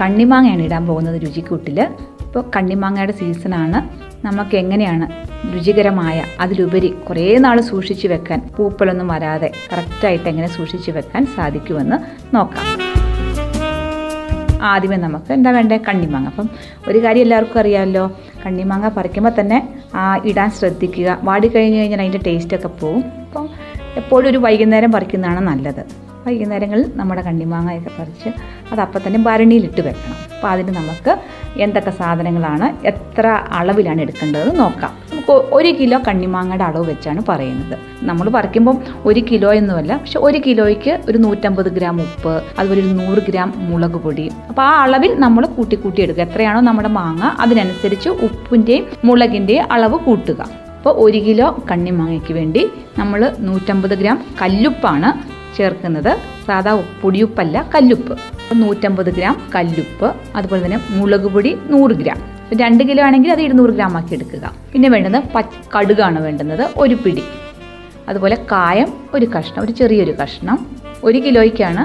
കണ്ണിമാങ്ങയാണ് ഇടാൻ പോകുന്നത് രുചിക്കൂട്ടിൽ. ഇപ്പോൾ കണ്ണിമാങ്ങയുടെ സീസണാണ്. നമുക്ക് എങ്ങനെയാണ് രുചികരമായ അതിലുപരി കുറേ നാൾ സൂക്ഷിച്ചു വെക്കാൻ പൂപ്പലൊന്നും വരാതെ കറക്റ്റായിട്ട് എങ്ങനെ സൂക്ഷിച്ചു വെക്കാൻ സാധിക്കുമെന്ന് നോക്കാം. ആദ്യമേ നമുക്ക് എന്താ വേണ്ടത് കണ്ണിമാങ്ങ. അപ്പം ഒരു കാര്യം എല്ലാവർക്കും അറിയാമല്ലോ കണ്ണിമാങ്ങ പറിക്കുമ്പോൾ തന്നെ ഇടാൻ ശ്രദ്ധിക്കുക. വാടി കഴിഞ്ഞ് കഴിഞ്ഞാൽ അതിന്റെ ടേസ്റ്റൊക്കെ പോവും. അപ്പം എപ്പോഴും ഒരു വൈകുന്നേരം പറിക്കുന്നതാണ് നല്ലത്. വൈകുന്നേരങ്ങളിൽ നമ്മുടെ കണ്ണിമാങ്ങയൊക്കെ പറിച്ച് അത് അപ്പം തന്നെ ഭരണിയിലിട്ട് വെക്കണം. അപ്പോൾ അതിന് നമുക്ക് എന്തൊക്കെ സാധനങ്ങളാണ് എത്ര അളവിലാണ് എടുക്കേണ്ടത് നോക്കാം. നമുക്ക് ഒരു കിലോ കണ്ണിമാങ്ങയുടെ അളവ് വെച്ചാണ് പറയുന്നത്. നമ്മൾ പറിക്കുമ്പം ഒരു കിലോ എന്നുമല്ല പക്ഷെ ഒരു കിലോയ്ക്ക് ഒരു നൂറ്റമ്പത് ഗ്രാം ഉപ്പ് അതുപോലെ ഒരു നൂറ് ഗ്രാം മുളക് പൊടി. അപ്പോൾ ആ അളവിൽ നമ്മൾ കൂട്ടി കൂട്ടി എടുക്കുക. എത്രയാണോ നമ്മുടെ മാങ്ങ അതിനനുസരിച്ച് ഉപ്പിന്റെയും മുളകിന്റെയും അളവ് കൂട്ടുക. അപ്പോൾ ഒരു കിലോ കണ്ണിമാങ്ങയ്ക്ക് വേണ്ടി നമ്മൾ നൂറ്റമ്പത് ഗ്രാം കല്ലുപ്പാണ് ചേർക്കുന്നത് സാധാ പൊടിയുപ്പല്ല കല്ലുപ്പ്. നൂറ്റമ്പത് ഗ്രാം കല്ലുപ്പ് അതുപോലെ തന്നെ മുളക് പൊടി നൂറ് ഗ്രാം. രണ്ട് കിലോ ആണെങ്കിൽ അത് ഇരുന്നൂറ് ഗ്രാം ആക്കി എടുക്കുക. പിന്നെ വേണ്ടത് പച്ച കടുകാണ് വേണ്ടുന്നത് ഒരു പിടി. അതുപോലെ കായം ഒരു കഷ്ണം ഒരു ചെറിയൊരു കഷ്ണം. ഒരു കിലോയ്ക്കാണ്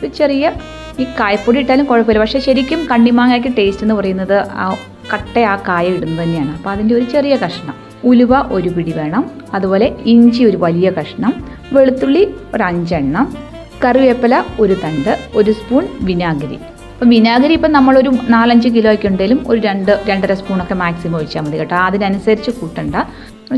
ഒരു ചെറിയ ഈ കായപ്പൊടി ഇട്ടാലും കുഴപ്പമില്ല. പക്ഷേ ശരിക്കും കണ്ണിമാങ്ങയ്ക്ക് ടേസ്റ്റ് എന്ന് പറയുന്നത് ആ കട്ട ആ കായ ഇടുന്നത് തന്നെയാണ്. അപ്പോൾ അതിന്റെ ഒരു ചെറിയ കഷ്ണം. ഉലുവ ഒരു പിടി വേണം. അതുപോലെ ഇഞ്ചി ഒരു വലിയ കഷ്ണം വെളുത്തുള്ളി ഒരു അഞ്ചെണ്ണം കറിവേപ്പില ഒരു തണ്ട് ഒരു സ്പൂൺ വിനാഗിരി. അപ്പം വിനാഗിരി ഇപ്പം നമ്മളൊരു നാലഞ്ച് കിലോയ്ക്ക് ഉണ്ടെങ്കിലും ഒരു രണ്ട് രണ്ടര സ്പൂണൊക്കെ മാക്സിമം ഒഴിച്ചാൽ മതി കേട്ടോ. അതിനനുസരിച്ച് കൂട്ടണ്ട.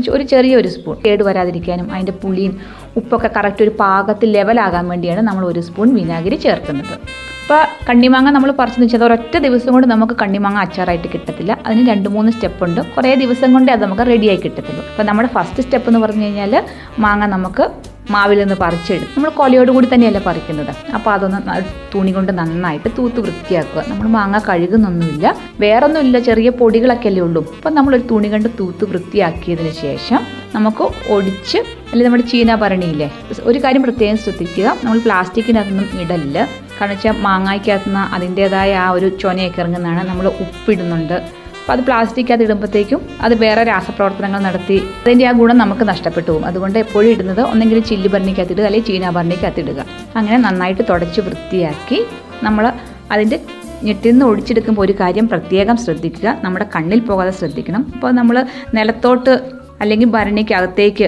ഒരു ചെറിയൊരു സ്പൂൺ. കേട് വരാതിരിക്കാനും അതിന്റെ പുളിയും ഉപ്പൊക്കെ കറക്റ്റ് ഒരു പാകത്തിൽ ലെവലാകാൻ വേണ്ടിയാണ് നമ്മൾ ഒരു സ്പൂൺ വിനാഗിരി ചേർക്കുന്നത്. ഇപ്പോൾ കണ്ണിമാങ്ങ നമ്മൾ പറിച്ച് വെച്ചാൽ ഒരൊറ്റ ദിവസം കൊണ്ട് നമുക്ക് കണ്ണിമാങ്ങ അച്ചാറായിട്ട് കിട്ടത്തില്ല. അതിന് രണ്ട് മൂന്ന് സ്റ്റെപ്പ് ഉണ്ട്. കുറേ ദിവസം കൊണ്ടേ അത് നമുക്ക് റെഡിയായി കിട്ടത്തുള്ളൂ. അപ്പോൾ നമ്മുടെ ഫസ്റ്റ് സ്റ്റെപ്പ് എന്ന് പറഞ്ഞു കഴിഞ്ഞാൽ മാങ്ങ നമുക്ക് മാവിൽ നിന്ന് പറിച്ചിടും നമ്മൾ കൊലയോട് കൂടി തന്നെയല്ല പറിക്കുന്നത്. അപ്പോൾ അതൊന്ന് തുണി കൊണ്ട് നന്നായിട്ട് തൂത്ത് വൃത്തിയാക്കുക. നമ്മൾ മാങ്ങ കഴുകുന്നൊന്നുമില്ല. വേറൊന്നുമില്ല ചെറിയ പൊടികളൊക്കെ അല്ലേ ഉള്ളൂ. അപ്പം നമ്മളൊരു തുണി കൊണ്ട് തൂത്ത് വൃത്തിയാക്കിയതിന് ശേഷം നമുക്ക് ഒടിച്ച് അല്ലെങ്കിൽ നമ്മുടെ ചീന ഭരണിയില്ലേ ഒരു കാര്യം പ്രത്യേകം ശ്രദ്ധിക്കുക. നമ്മൾ പ്ലാസ്റ്റിക്കിനകത്തൊന്നും ഇടല്ല. കാരണം വെച്ചാൽ മാങ്ങായ്ക്കകത്തുനിന്ന് അതിന്റേതായ ആ ഒരു ചൊനയൊക്കെ ഇറങ്ങുന്നതാണ് നമ്മൾ ഉപ്പിടുന്നുണ്ട്. അപ്പോൾ അത് പ്ലാസ്റ്റിക് അത് ഇടുമ്പോഴത്തേക്കും അത് വേറെ രാസപ്രവർത്തനങ്ങൾ നടത്തി അതിന്റെ ആ ഗുണം നമുക്ക് നഷ്ടപ്പെട്ടു പോകും. അതുകൊണ്ട് എപ്പോഴും ഇടുന്നത് ഒന്നെങ്കിൽ ചില്ലി ഭരണിക്കകത്തിടുക അല്ലെങ്കിൽ ചീന ഭരണിക്കകത്തിടുക അങ്ങനെ നന്നായിട്ട് തുടച്ച് വൃത്തിയാക്കി നമ്മൾ അതിന്റെ ഞെട്ടിൽ നിന്ന് ഒഴിച്ചെടുക്കുമ്പോൾ ഒരു കാര്യം പ്രത്യേകം ശ്രദ്ധിക്കുക. നമ്മുടെ കണ്ണിൽ പോകാതെ ശ്രദ്ധിക്കണം. അപ്പോൾ നമ്മൾ നിലത്തോട്ട് അല്ലെങ്കിൽ ഭരണിക്കകത്തേക്ക്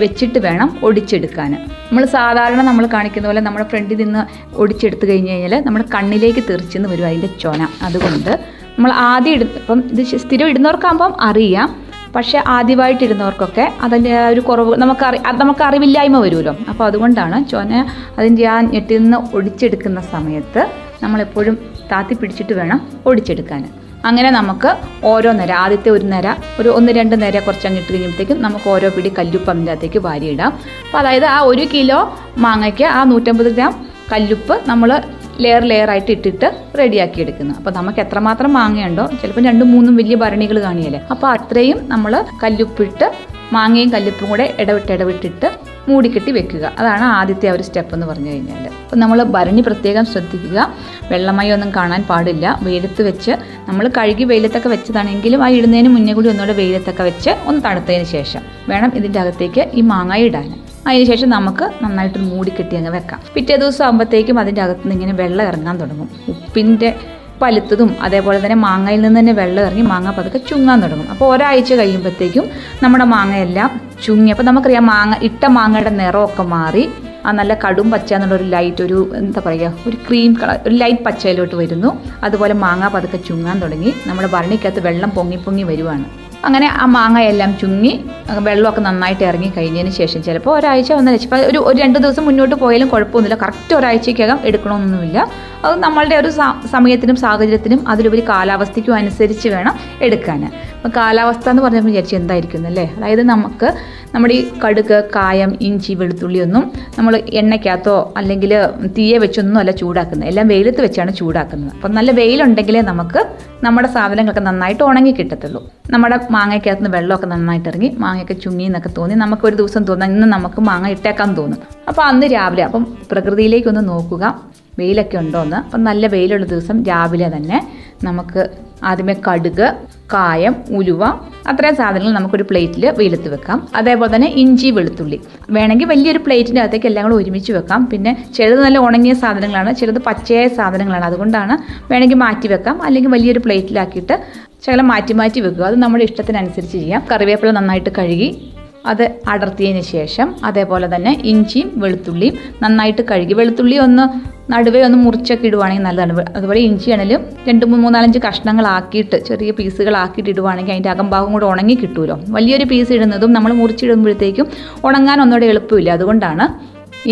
വെച്ചിട്ട് വേണം ഒടിച്ചെടുക്കാൻ നമ്മൾ സാധാരണ നമ്മൾ കാണിക്കുന്ന പോലെ നമ്മുടെ ഫ്രണ്ടിൽ നിന്ന് ഒടിച്ചെടുത്ത് കഴിഞ്ഞ് കഴിഞ്ഞാൽ നമ്മുടെ കണ്ണിലേക്ക് തെറിച്ചെന്ന് വരും അതിന്റെ ചൊന. അതുകൊണ്ട് നമ്മൾ ആദ്യം ഇട ഇപ്പം ഇത് സ്ഥിരം ഇടുന്നവർക്കാകുമ്പം അറിയാം. പക്ഷെ ആദ്യമായിട്ട് ഇടുന്നവർക്കൊക്കെ അതിന്റെ ഒരു കുറവ് നമുക്ക് അറി നമുക്ക് അറിവില്ലായ്മ വരുമല്ലോ. അപ്പോൾ അതുകൊണ്ടാണ് ചൊന അതിന്റെ ആ ഞെട്ടിൽ നിന്ന് ഒടിച്ചെടുക്കുന്ന സമയത്ത് നമ്മളെപ്പോഴും താത്തി പിടിച്ചിട്ട് വേണം ഒടിച്ചെടുക്കാൻ അങ്ങനെ നമുക്ക് ഓരോ നിര ആദ്യത്തെ ഒരു നിര ഒരു ഒന്ന് രണ്ട് നിര കുറച്ചങ്ങ് ഇട്ട് കഴിയുമ്പോഴത്തേക്കും നമുക്ക് ഓരോ പിടി കല്ലുപ്പിന്റെ അകത്തേക്ക് വാരിയിടാം. അപ്പോൾ അതായത് ആ ഒരു കിലോ മാങ്ങയ്ക്ക് ആ നൂറ്റമ്പത് ഗ്രാം കല്ലുപ്പ് നമ്മൾ ലെയർ ലെയർ ആയിട്ട് ഇട്ടിട്ട് റെഡിയാക്കി എടുക്കുന്നത് അപ്പോൾ നമുക്ക് എത്രമാത്രം മാങ്ങയുണ്ടോ ചിലപ്പോൾ രണ്ടും മൂന്നും വലിയ ഭരണികൾ കാണിയല്ലേ അപ്പോൾ അത്രയും നമ്മൾ കല്ലുപ്പിട്ട് മാങ്ങയും കല്ലുപ്പും കൂടെ ഇടവിട്ട് ഇടവിട്ടിട്ട് മൂടിക്കെട്ടി വെക്കുക. അതാണ് ആദ്യത്തെ ഒരു സ്റ്റെപ്പ് എന്ന് പറഞ്ഞു കഴിഞ്ഞാൽ അപ്പോൾ നമ്മൾ ഭരണി പ്രത്യേകം ശ്രദ്ധിക്കുക. വെള്ളമയൊന്നും കാണാൻ പാടില്ല. വെയിലത്ത് വെച്ച് നമ്മൾ കഴുകി വെയിലത്തൊക്കെ വെച്ചതാണെങ്കിലും ആ ഇടുന്നതിന് മുന്നേ കൂടി ഒന്നുകൂടെ വെയിലത്തൊക്കെ വെച്ച് ഒന്ന് തണുത്തതിന് ശേഷം വേണം ഇതിന്റെ അകത്തേക്ക് ഈ മാങ്ങായി ഇടാൻ അതിനുശേഷം നമുക്ക് നന്നായിട്ട് മൂടിക്കെട്ടി അങ്ങ് വെക്കാം. പിറ്റേ ദിവസം ആകുമ്പോഴത്തേക്കും അതിന്റെ അകത്തുനിന്ന് ഇങ്ങനെ വെള്ളം ഇറങ്ങാൻ തുടങ്ങും. ഉപ്പിന്റെ പലുത്തതും അതേപോലെ തന്നെ മാങ്ങയിൽ നിന്ന് തന്നെ വെള്ളം ഇറങ്ങി മാങ്ങ പതുക്കെ ചുങ്ങാൻ തുടങ്ങും. അപ്പോൾ ഒരാഴ്ച കഴിയുമ്പോഴത്തേക്കും നമ്മുടെ മാങ്ങയെല്ലാം ചുങ്ങി അപ്പോൾ നമുക്കറിയാം മാങ്ങ ഇട്ട മാങ്ങയുടെ നിറമൊക്കെ മാറി ആ നല്ല കടും പച്ച എന്നുള്ള ഒരു ലൈറ്റ് ഒരു എന്താ പറയുക ഒരു ക്രീം കളർ ഒരു ലൈറ്റ് പച്ചയിലോട്ട് വരുന്നു. അതുപോലെ മാങ്ങ പതുക്കെ ചുങ്ങാൻ തുടങ്ങി. നമ്മുടെ ഭരണിക്കകത്ത് വെള്ളം പൊങ്ങി പൊങ്ങി വരുവാണ്. അങ്ങനെ ആ മാങ്ങയെല്ലാം ചുങ്ങി വെള്ളമൊക്കെ നന്നായിട്ട് ഇറങ്ങി കഴിഞ്ഞതിന് ശേഷം ചിലപ്പോൾ ഒരാഴ്ച ഒന്നര ചിലപ്പോൾ ഒരു ഒരു രണ്ട് ദിവസം മുന്നോട്ട് പോയാലും കുഴപ്പമൊന്നുമില്ല. കറക്റ്റ് ഒരാഴ്ചയ്ക്കകം എടുക്കണമെന്നൊന്നുമില്ല അത് നമ്മളുടെ ഒരു സമയത്തിനും സാഹചര്യത്തിനും അതിലുപരി കാലാവസ്ഥയ്ക്കും അനുസരിച്ച് വേണം എടുക്കാൻ അപ്പോൾ കാലാവസ്ഥ എന്ന് പറഞ്ഞപ്പോൾ വിചാരിച്ചു എന്തായിരിക്കും അല്ലേ? അതായത് നമുക്ക് നമ്മുടെ ഈ കടുക് കായം ഇഞ്ചി വെളുത്തുള്ളിയൊന്നും നമ്മൾ എണ്ണയ്ക്കകത്തോ അല്ലെങ്കിൽ തീയെ വെച്ചൊന്നും അല്ല ചൂടാക്കുന്നത്. എല്ലാം വെയിലത്ത് വെച്ചാണ് ചൂടാക്കുന്നത്. അപ്പം നല്ല വെയിലുണ്ടെങ്കിലേ നമുക്ക് നമ്മുടെ സാധനങ്ങളൊക്കെ നന്നായിട്ട് ഉണങ്ങി കിട്ടത്തുള്ളൂ. നമ്മുടെ മാങ്ങയ്ക്കകത്ത് നിന്ന് വെള്ളമൊക്കെ നന്നായിട്ട് ഇറങ്ങി മാങ്ങയൊക്കെ ചുങ്ങി എന്നൊക്കെ തോന്നി നമുക്ക് ഒരു ദിവസം തോന്നാം ഇന്ന് നമുക്ക് മാങ്ങ ഇട്ടേക്കാൻ തോന്നും. അപ്പോൾ അന്ന് രാവിലെ അപ്പം പ്രകൃതിയിലേക്കൊന്ന് നോക്കുക. വെയിലൊക്കെ ഉണ്ടോ എന്ന് അപ്പം നല്ല വെയിലുള്ള ദിവസം രാവിലെ തന്നെ നമുക്ക് ആദ്യമേ കടുക് കായം ഉലുവ അത്രയും സാധനങ്ങൾ നമുക്കൊരു പ്ലേറ്റിൽ വെയിലത്ത് വെക്കാം. അതേപോലെ തന്നെ ഇഞ്ചി വെളുത്തുള്ളി. വേണമെങ്കിൽ വലിയൊരു പ്ലേറ്റിന്റെ അകത്തേക്ക് എല്ലാം കൂടെ ഒരുമിച്ച് വെക്കാം. പിന്നെ ചിലത് നല്ല ഉണങ്ങിയ സാധനങ്ങളാണ് ചിലത് പച്ചയായ സാധനങ്ങളാണ്. അതുകൊണ്ടാണ് വേണമെങ്കിൽ മാറ്റി വെക്കാം. അല്ലെങ്കിൽ വലിയൊരു പ്ലേറ്റിലാക്കിയിട്ട് ശകലം മാറ്റി മാറ്റി വെക്കുക. അത് നമ്മുടെ ഇഷ്ടത്തിനനുസരിച്ച് ചെയ്യാം. കറിവേപ്പില നന്നായിട്ട് കഴുകി അത് അടർത്തിയതിന് ശേഷം അതേപോലെ തന്നെ ഇഞ്ചിയും വെളുത്തുള്ളിയും നന്നായിട്ട് കഴുകി വെളുത്തുള്ളി ഒന്ന് നടുവേ ഒന്ന് മുറിച്ചൊക്കെ ഇടുവാണെങ്കിൽ നല്ലതാണ്. അതുപോലെ അതുപോലെ ഇഞ്ചിയാണെങ്കിലും രണ്ട് മൂന്ന് മൂന്നാലഞ്ച് കഷ്ണങ്ങളാക്കിയിട്ട് ചെറിയ പീസുകളാക്കിയിട്ട് ഇടുവാണെങ്കിൽ അതിന്റെ അകംഭാഗം കൂടെ ഉണങ്ങി കിട്ടുമല്ലോ വലിയൊരു പീസ് ഇടുന്നതും നമ്മൾ മുറിച്ചിടുമ്പോഴത്തേക്കും ഉണങ്ങാൻ ഒന്നുകൂടെ എളുപ്പമില്ല. അതുകൊണ്ടാണ്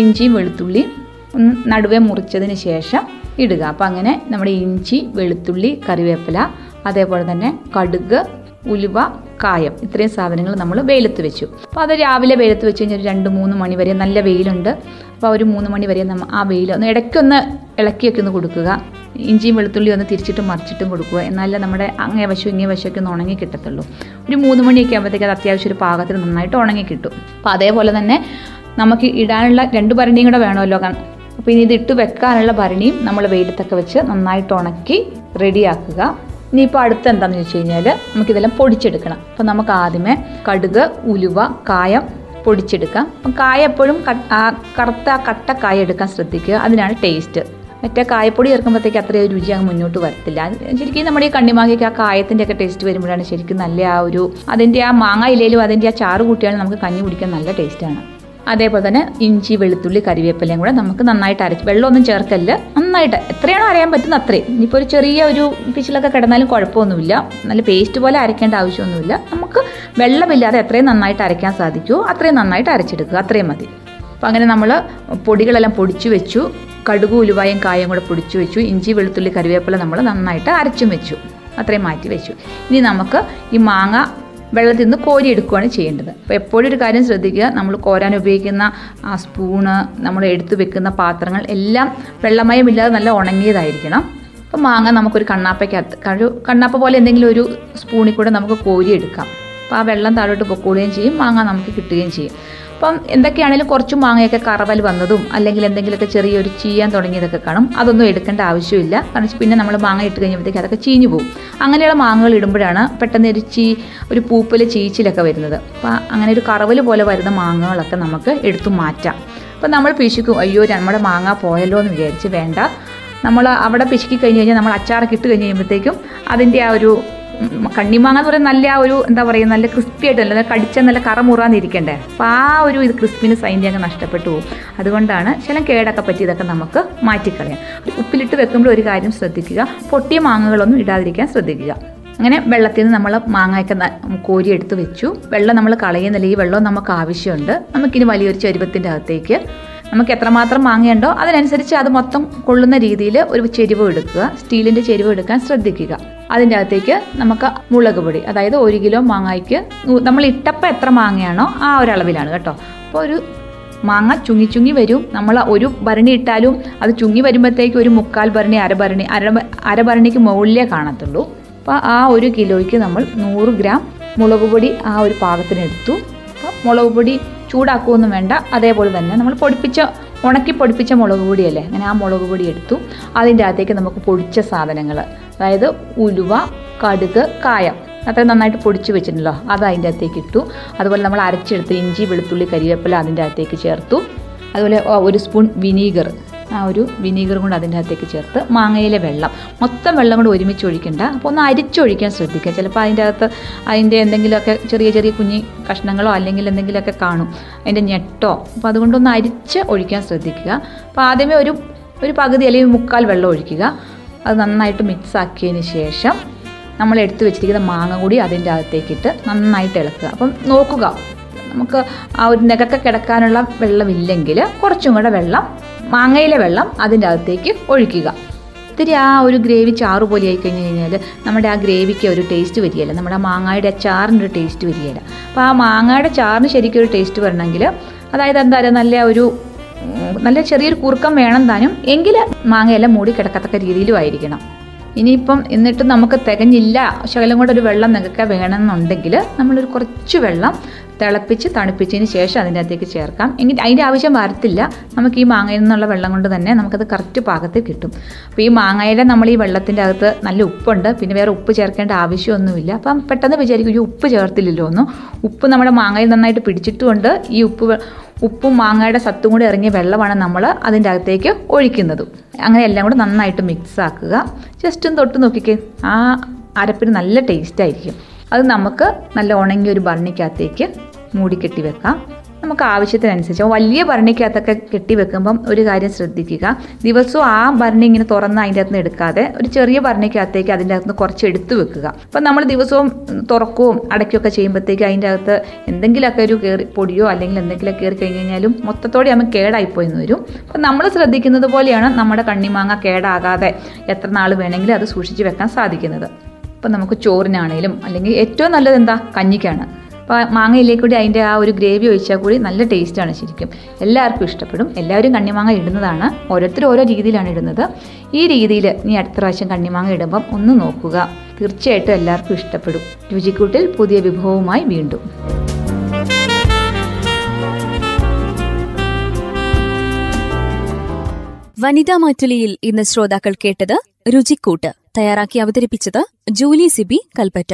ഇഞ്ചിയും വെളുത്തുള്ളി നടുവേ മുറിച്ചതിന് ശേഷം ഇടുക. അപ്പോൾ അങ്ങനെ നമ്മുടെ ഇഞ്ചി വെളുത്തുള്ളി കറിവേപ്പില അതേപോലെ തന്നെ കടുക് ഉലുവ കായം ഇത്രയും സാധനങ്ങൾ നമ്മൾ വെയിലത്ത് വെച്ചു. അപ്പോൾ അത് രാവിലെ വെയിലത്ത് വെച്ച് കഴിഞ്ഞാൽ രണ്ട് മൂന്ന് മണി വരെ നല്ല വെയിലുണ്ട്. അപ്പോൾ ഒരു മൂന്ന് മണി വരെ നമ്മൾ ആ വെയിൽ ഒന്ന് ഇടയ്ക്കൊന്ന് ഇളക്കിയൊക്കെ ഒന്ന് കൊടുക്കുക. ഇഞ്ചിയും വെളുത്തുള്ളി ഒന്ന് തിരിച്ചിട്ടും മറിച്ചിട്ടും കൊടുക്കുക. എന്നാലേ നമ്മുടെ അങ്ങേ വശം ഇങ്ങേ വശമൊക്കെ ഒന്ന് ഉണങ്ങി കിട്ടത്തുള്ളൂ. ഒരു മൂന്ന് മണിയൊക്കെ ആകുമ്പോഴത്തേക്ക് അത് അത്യാവശ്യം ഒരു പാകത്തിന് നന്നായിട്ട് ഉണങ്ങി കിട്ടും. അപ്പോൾ അതേപോലെ തന്നെ നമുക്ക് ഇടാനുള്ള രണ്ട് ഭരണിയും കൂടെ വേണമല്ലോ. അപ്പോൾ ഇനി ഇത് ഇട്ട് വെക്കാനുള്ള ഭരണിയും നമ്മൾ വെയിലത്തൊക്കെ വെച്ച് നന്നായിട്ട് ഉണക്കി റെഡിയാക്കുക ഇനിയിപ്പോൾ അടുത്ത് എന്താണെന്ന് വെച്ച് കഴിഞ്ഞാൽ നമുക്കിതെല്ലാം പൊടിച്ചെടുക്കണം. അപ്പം നമുക്ക് ആദ്യമേ കടുക് ഉലുവ കായം പൊടിച്ചെടുക്കാം. അപ്പം കായ എപ്പോഴും കറുത്ത കട്ട കായ എടുക്കാൻ ശ്രദ്ധിക്കുക. അതിനാണ് ടേസ്റ്റ് മറ്റേ കായപ്പൊടി ചേർക്കുമ്പോഴത്തേക്ക് അത്രയും രുചി അങ്ങ് മുന്നോട്ട് വരത്തില്ല. ശരിക്കും നമ്മുടെ ഈ കണ്ണിമാങ്ങയ്ക്ക് ആ കായത്തിന്റെ ഒക്കെ ടേസ്റ്റ് വരുമ്പോഴാണ് ശരിക്കും നല്ല ആ ഒരു അതിന്റെ ആ മാങ്ങ ഇലയിലും അതിന്റെ ആ ചാറ് കൂട്ടിയാലും നമുക്ക് കഞ്ഞി കുടിക്കാൻ നല്ല ടേസ്റ്റാണ് അതേപോലെ തന്നെ ഇഞ്ചി വെളുത്തുള്ളി കറിവേപ്പിലയും കൂടെ നമുക്ക് നന്നായിട്ട് അരച്ച് വെള്ളമൊന്നും ചേർക്കല്ല. നന്നായിട്ട് എത്രയാണോ അറിയാൻ പറ്റുന്ന അത്രയും. ഇനിയിപ്പോൾ ഒരു ചെറിയ ഒരു പിച്ചിലൊക്കെ കിടന്നാലും കുഴപ്പമൊന്നുമില്ല. നല്ല പേസ്റ്റ് പോലെ അരയ്ക്കേണ്ട ആവശ്യമൊന്നുമില്ല. നമുക്ക് വെള്ളമില്ലാതെ എത്രയും നന്നായിട്ട് അരയ്ക്കാൻ സാധിക്കുമോ അത്രയും നന്നായിട്ട് അരച്ചെടുക്കുക. അത്രയും മതി. അപ്പോൾ അങ്ങനെ നമ്മൾ പൊടികളെല്ലാം പൊടിച്ചു വെച്ചു. കടുക് ഉലുവായും കായും കൂടെ പൊടിച്ചു വെച്ചു. ഇഞ്ചി വെളുത്തുള്ളി കറിവേപ്പില നമ്മൾ നന്നായിട്ട് അരച്ചും വെച്ചു. അത്രയും മാറ്റി വെച്ചു. ഇനി നമുക്ക് ഈ മാങ്ങ വെള്ളത്തിൽ നിന്ന് കോരിയെടുക്കുകയാണ് ചെയ്യേണ്ടത്. അപ്പോൾ എപ്പോഴും ഒരു കാര്യം ശ്രദ്ധിക്കുക നമ്മൾ കോരാൻ ഉപയോഗിക്കുന്ന ആ സ്പൂണ് നമ്മൾ എടുത്തു വെക്കുന്ന പാത്രങ്ങൾ എല്ലാം വെള്ളമയമില്ലാതെ നല്ല ഉണങ്ങിയതായിരിക്കണം. അപ്പോൾ മാങ്ങ നമുക്കൊരു കണ്ണാപ്പയ്ക്കകത്ത് കണ്ണാപ്പ പോലെ എന്തെങ്കിലും ഒരു സ്പൂണിൽ കൂടെ നമുക്ക് കോരിയെടുക്കാം. അപ്പോൾ ആ വെള്ളം താഴോട്ട് പൊക്കോളുകയും ചെയ്യും മാങ്ങ നമുക്ക് കിട്ടുകയും ചെയ്യും. അപ്പം എന്തൊക്കെയാണെങ്കിലും കുറച്ച് മാങ്ങയൊക്കെ കറവൽ വന്നതും അല്ലെങ്കിൽ എന്തെങ്കിലുമൊക്കെ ചെറിയൊരു ചീയാൻ തുടങ്ങിയതൊക്കെ കാണും അതൊന്നും എടുക്കേണ്ട ആവശ്യമില്ല. കാരണം പിന്നെ നമ്മൾ മാങ്ങ ഇട്ട് കഴിഞ്ഞപ്പോഴത്തേക്ക് അതൊക്കെ ചീഞ്ഞു പോകും. അങ്ങനെയുള്ള മാങ്ങകൾ ഇടുമ്പോഴാണ് പെട്ടെന്ന് ഒരു ചീ ഒരു പൂപ്പൽ ചീച്ചിലൊക്കെ വരുന്നത്. അപ്പോൾ അങ്ങനെ ഒരു കറവൽ പോലെ വരുന്ന മാങ്ങകളൊക്കെ നമുക്ക് എടുത്തു മാറ്റാം. അപ്പം നമ്മൾ പിശുക്കും അയ്യോ നമ്മുടെ മാങ്ങ പോയല്ലോ എന്ന് വിചാരിച്ച് വേണ്ട. നമ്മൾ അവിടെ പിശുക്കി കഴിഞ്ഞ് കഴിഞ്ഞാൽ നമ്മൾ അച്ചാറൊക്കെ ഇട്ട് കഴിഞ്ഞ് കഴിയുമ്പോഴത്തേക്കും അതിന്റെ ആ ഒരു കണ്ണിമാങ്ങ എന്ന് പറയുന്നത് നല്ല ഒരു എന്താ പറയുക നല്ല ക്രിസ്പി ആയിട്ട് നല്ല കടിച്ച നല്ല കറ മുറാന്നിരിക്കണ്ടേ? അപ്പോൾ ആ ഒരു ഇത് ക്രിസ്പിന് സൈന്റെ അങ്ങ് നഷ്ടപ്പെട്ടു പോകും. അതുകൊണ്ടാണ് ചില കേടൊക്കെ പറ്റിയതൊക്കെ നമുക്ക് മാറ്റിക്കളയാം. ഉപ്പിലിട്ട് വെക്കുമ്പോൾ ഒരു കാര്യം ശ്രദ്ധിക്കുക പൊട്ടിയ മാങ്ങകളൊന്നും ഇടാതിരിക്കാൻ ശ്രദ്ധിക്കുക. അങ്ങനെ വെള്ളത്തിൽ നിന്ന് നമ്മൾ മാങ്ങയൊക്കെ കോരി കോരിയെടുത്ത് വെച്ചു. വെള്ളം നമ്മൾ കളയുന്നില്ല ഈ വെള്ളം നമുക്ക് ആവശ്യമുണ്ട്. നമുക്കിനി വലിയൊരു ചരുവത്തിന്റെ അകത്തേക്ക് നമുക്ക് എത്രമാത്രം മാങ്ങയുണ്ടോ അതിനനുസരിച്ച് അത് മൊത്തം കൊള്ളുന്ന രീതിയിൽ ഒരു ചെരുവ് എടുക്കുക. സ്റ്റീലിന്റെ ചെരുവ് എടുക്കാൻ ശ്രദ്ധിക്കുക. അതിന്റെ അകത്തേക്ക് നമുക്ക് മുളക് പൊടി അതായത് ഒരു കിലോ മാങ്ങയ്ക്ക് നമ്മൾ ഇട്ടപ്പം എത്ര മാങ്ങയാണോ ആ ഒരു അളവിലാണ് കേട്ടോ. അപ്പോൾ ഒരു മാങ്ങ ചുങ്ങി ചുങ്ങി വരും. നമ്മൾ ഒരു ഭരണി ഇട്ടാലും അത് ചുങ്ങി വരുമ്പോഴത്തേക്ക് ഒരു മുക്കാൽ ഭരണി അരഭരണി അര അരഭരണിക്ക് മുകളിലേ കാണത്തുള്ളൂ. അപ്പോൾ ആ ഒരു കിലോയ്ക്ക് നമ്മൾ നൂറ് ഗ്രാം മുളക് പൊടി ആ ഒരു പാകത്തിനെടുത്തു അപ്പോൾ മുളക് പൊടി ചൂടാക്കുകയൊന്നും വേണ്ട. അതേപോലെ തന്നെ നമ്മൾ പൊടിപ്പിച്ച ഉണക്കി പൊടിപ്പിച്ച മുളക് പൊടിയല്ലേ? അങ്ങനെ ആ മുളക് പൊടി എടുത്തു. അതിന്റെ അകത്തേക്ക് നമുക്ക് പൊടിച്ച സാധനങ്ങൾ. അതായത് ഉലുവ കടുക് കായം. അത്ര നന്നായിട്ട് പൊടിച്ച് വെച്ചിട്ടുണ്ടല്ലോ. അത് അതിന്റെ അകത്തേക്ക് ഇട്ടു. അതുപോലെ നമ്മൾ അരച്ചെടുത്ത് ഇഞ്ചി വെളുത്തുള്ളി കരിവേപ്പില അതിന്റെ അകത്തേക്ക് ചേർത്തു. അതുപോലെ ഒരു സ്പൂൺ വിനീഗർ. ആ ഒരു വിനീഗർ കൊണ്ട് അതിന്റെ അകത്തേക്ക് ചേർത്ത് മാങ്ങയിലെ വെള്ളം. മൊത്തം വെള്ളം കൊണ്ട് ഒരുമിച്ച് ഒഴിക്കണ്ട. അപ്പോൾ ഒന്ന് അരിച്ചൊഴിക്കാൻ ശ്രദ്ധിക്കുക. ചിലപ്പോൾ അതിന്റെ അകത്ത് അതിന്റെ എന്തെങ്കിലുമൊക്കെ ചെറിയ ചെറിയ കുഞ്ഞി കഷ്ണങ്ങളോ അല്ലെങ്കിൽ എന്തെങ്കിലുമൊക്കെ കാണും. അതിന്റെ ഞെട്ടോ. അപ്പോൾ അതുകൊണ്ടൊന്ന് അരിച്ച് ഒഴിക്കാൻ ശ്രദ്ധിക്കുക. അപ്പോൾ ആദ്യമേ ഒരു ഒരു പകുതി അല്ലെങ്കിൽ മുക്കാൽ വെള്ളം ഒഴിക്കുക. അത് നന്നായിട്ട് മിക്സ് ആക്കിയതിന് ശേഷം നമ്മൾ എടുത്തു വെച്ചിരിക്കുന്ന മാങ്ങ കൂടി അതിന്റെ അകത്തേക്കിട്ട് നന്നായിട്ട് ഇളക്കുക. അപ്പം നോക്കുക. നമുക്ക് ആ ഒരു നികക്ക കിടക്കാനുള്ള വെള്ളമില്ലെങ്കിൽ കുറച്ചും കൂടെ വെള്ളം മാങ്ങയിലെ വെള്ളം അതിന്റെ അകത്തേക്ക് ഒഴിക്കുക. ഒത്തിരി ആ ഒരു ഗ്രേവി ചാറ് പോലെ ആയി കഴിഞ്ഞ് കഴിഞ്ഞാൽ നമ്മുടെ ആ ഗ്രേവിക്ക് ഒരു ടേസ്റ്റ് വരികയില്ല. നമ്മുടെ ആ മാങ്ങയുടെ ആ ചാറിന്റെ ഒരു ടേസ്റ്റ് വരികയില്ല. അപ്പോൾ ആ മാങ്ങയുടെ ചാറിന് ശരിക്കും ഒരു ടേസ്റ്റ് വരണമെങ്കിൽ അതായത് എന്താ പറയുക നല്ല ഒരു നല്ല ചെറിയൊരു കുറുക്കം വേണം താനും. എങ്കിൽ മാങ്ങയെല്ലാം മൂടി കിടക്കത്തക്ക രീതിയിലും ആയിരിക്കണം. ഇനിയിപ്പം എന്നിട്ട് നമുക്ക് തികഞ്ഞില്ല. ശകലം കൂടെ ഒരു വെള്ളം നികക്കാൻ വേണമെന്നുണ്ടെങ്കിൽ നമ്മളൊരു കുറച്ച് വെള്ളം തിളപ്പിച്ച് തണുപ്പിച്ചതിന് ശേഷം അതിന്റെ അകത്തേക്ക് ചേർക്കാം. എങ്കിൽ അതിന്റെ ആവശ്യം വരത്തില്ല. നമുക്ക് ഈ മാങ്ങയിൽ നിന്നുള്ള വെള്ളം കൊണ്ട് തന്നെ നമുക്കത് കറക്റ്റ് പാകത്തിൽ കിട്ടും. അപ്പോൾ ഈ മാങ്ങയുടെ നമ്മൾ ഈ വെള്ളത്തിന്റെ അകത്ത് നല്ല ഉപ്പുണ്ട്. പിന്നെ വേറെ ഉപ്പ് ചേർക്കേണ്ട ആവശ്യമൊന്നുമില്ല. അപ്പം പെട്ടെന്ന് വിചാരിക്കും ഈ ഉപ്പ് ചേർത്തില്ലല്ലോ ഒന്നും ഉപ്പ് നമ്മുടെ മാങ്ങയിൽ നന്നായിട്ട് പിടിച്ചിട്ടുമുണ്ട് ഈ ഉപ്പ് ഉപ്പും മാങ്ങയുടെ സത്തും കൂടി ഇറങ്ങിയ വെള്ളമാണ് നമ്മൾ അതിന്റെ അകത്തേക്ക് ഒഴിക്കുന്നത്. അങ്ങനെ എല്ലാം കൂടെ നന്നായിട്ട് മിക്സ് ആക്കുക. ജസ്റ്റ് ഒന്ന് തൊട്ട് നോക്കിക്കേ. ആ അരപ്പിന് നല്ല ടേസ്റ്റ് ആയിരിക്കും. അത് നമുക്ക് നല്ല ഉണങ്ങിയ ഒരു ഭരണിക്കകത്തേക്ക് മൂടി കെട്ടി വെക്കാം നമുക്ക് ആവശ്യത്തിനനുസരിച്ച് വലിയ ഭരണിക്കകത്തൊക്കെ കെട്ടി വെക്കുമ്പം ഒരു കാര്യം ശ്രദ്ധിക്കുക. ദിവസവും ആ ഭരണി ഇങ്ങനെ തുറന്ന് അതിന്റെ അകത്ത് എടുക്കാതെ ഒരു ചെറിയ ഭരണിക്കകത്തേക്ക് അതിന്റെ അകത്ത് കുറച്ച് എടുത്തു വെക്കുക. അപ്പം നമ്മൾ ദിവസവും തുറക്കുകയും അടയ്ക്കുകയൊക്കെ ചെയ്യുമ്പോഴത്തേക്ക് അതിന്റെ അകത്ത് എന്തെങ്കിലുമൊക്കെ ഒരു കയറി പൊടിയോ അല്ലെങ്കിൽ എന്തെങ്കിലും കയറി കഴിഞ്ഞ് കഴിഞ്ഞാലും മൊത്തത്തോടെ നമുക്ക് കേടായിപ്പോയെന്ന് വരും. അപ്പം നമ്മൾ ശ്രദ്ധിക്കുന്നത് പോലെയാണ് നമ്മുടെ കണ്ണിമാങ്ങ കേടാകാതെ എത്ര നാൾ വേണമെങ്കിലും അത് സൂക്ഷിച്ച് വെക്കാൻ സാധിക്കുന്നത്. അപ്പം നമുക്ക് ചോറിനാണേലും അല്ലെങ്കിൽ ഏറ്റവും നല്ലത് എന്താ? കഞ്ഞിക്കാണ്. അപ്പോൾ മാങ്ങയിലേക്ക് കൂടി അതിന്റെ ആ ഒരു ഗ്രേവി ഒഴിച്ചാൽ കൂടി നല്ല ടേസ്റ്റാണ് ശരിക്കും. എല്ലാവർക്കും ഇഷ്ടപ്പെടും. എല്ലാവരും കണ്ണിമാങ്ങ ഇടുന്നതാണ്. ഓരോരുത്തരും ഓരോ രീതിയിലാണ് ഇടുന്നത്. ഈ രീതിയിൽ നീ അടുത്ത പ്രാവശ്യം കണ്ണിമാങ്ങ ഇടുമ്പം ഒന്ന് നോക്കുക. തീർച്ചയായിട്ടും എല്ലാവർക്കും ഇഷ്ടപ്പെടും. രുചിക്കൂട്ടിൽ പുതിയ വിഭവവുമായി വീണ്ടും. വനിതാ മാറ്റുലിയിൽ ഇന്ന് ശ്രോതാക്കൾ കേട്ടത് രുചിക്കൂട്ട്. തയ്യാറാക്കി അവതരിപ്പിച്ചത് ജൂലി സിബി കൽപ്പറ്റ.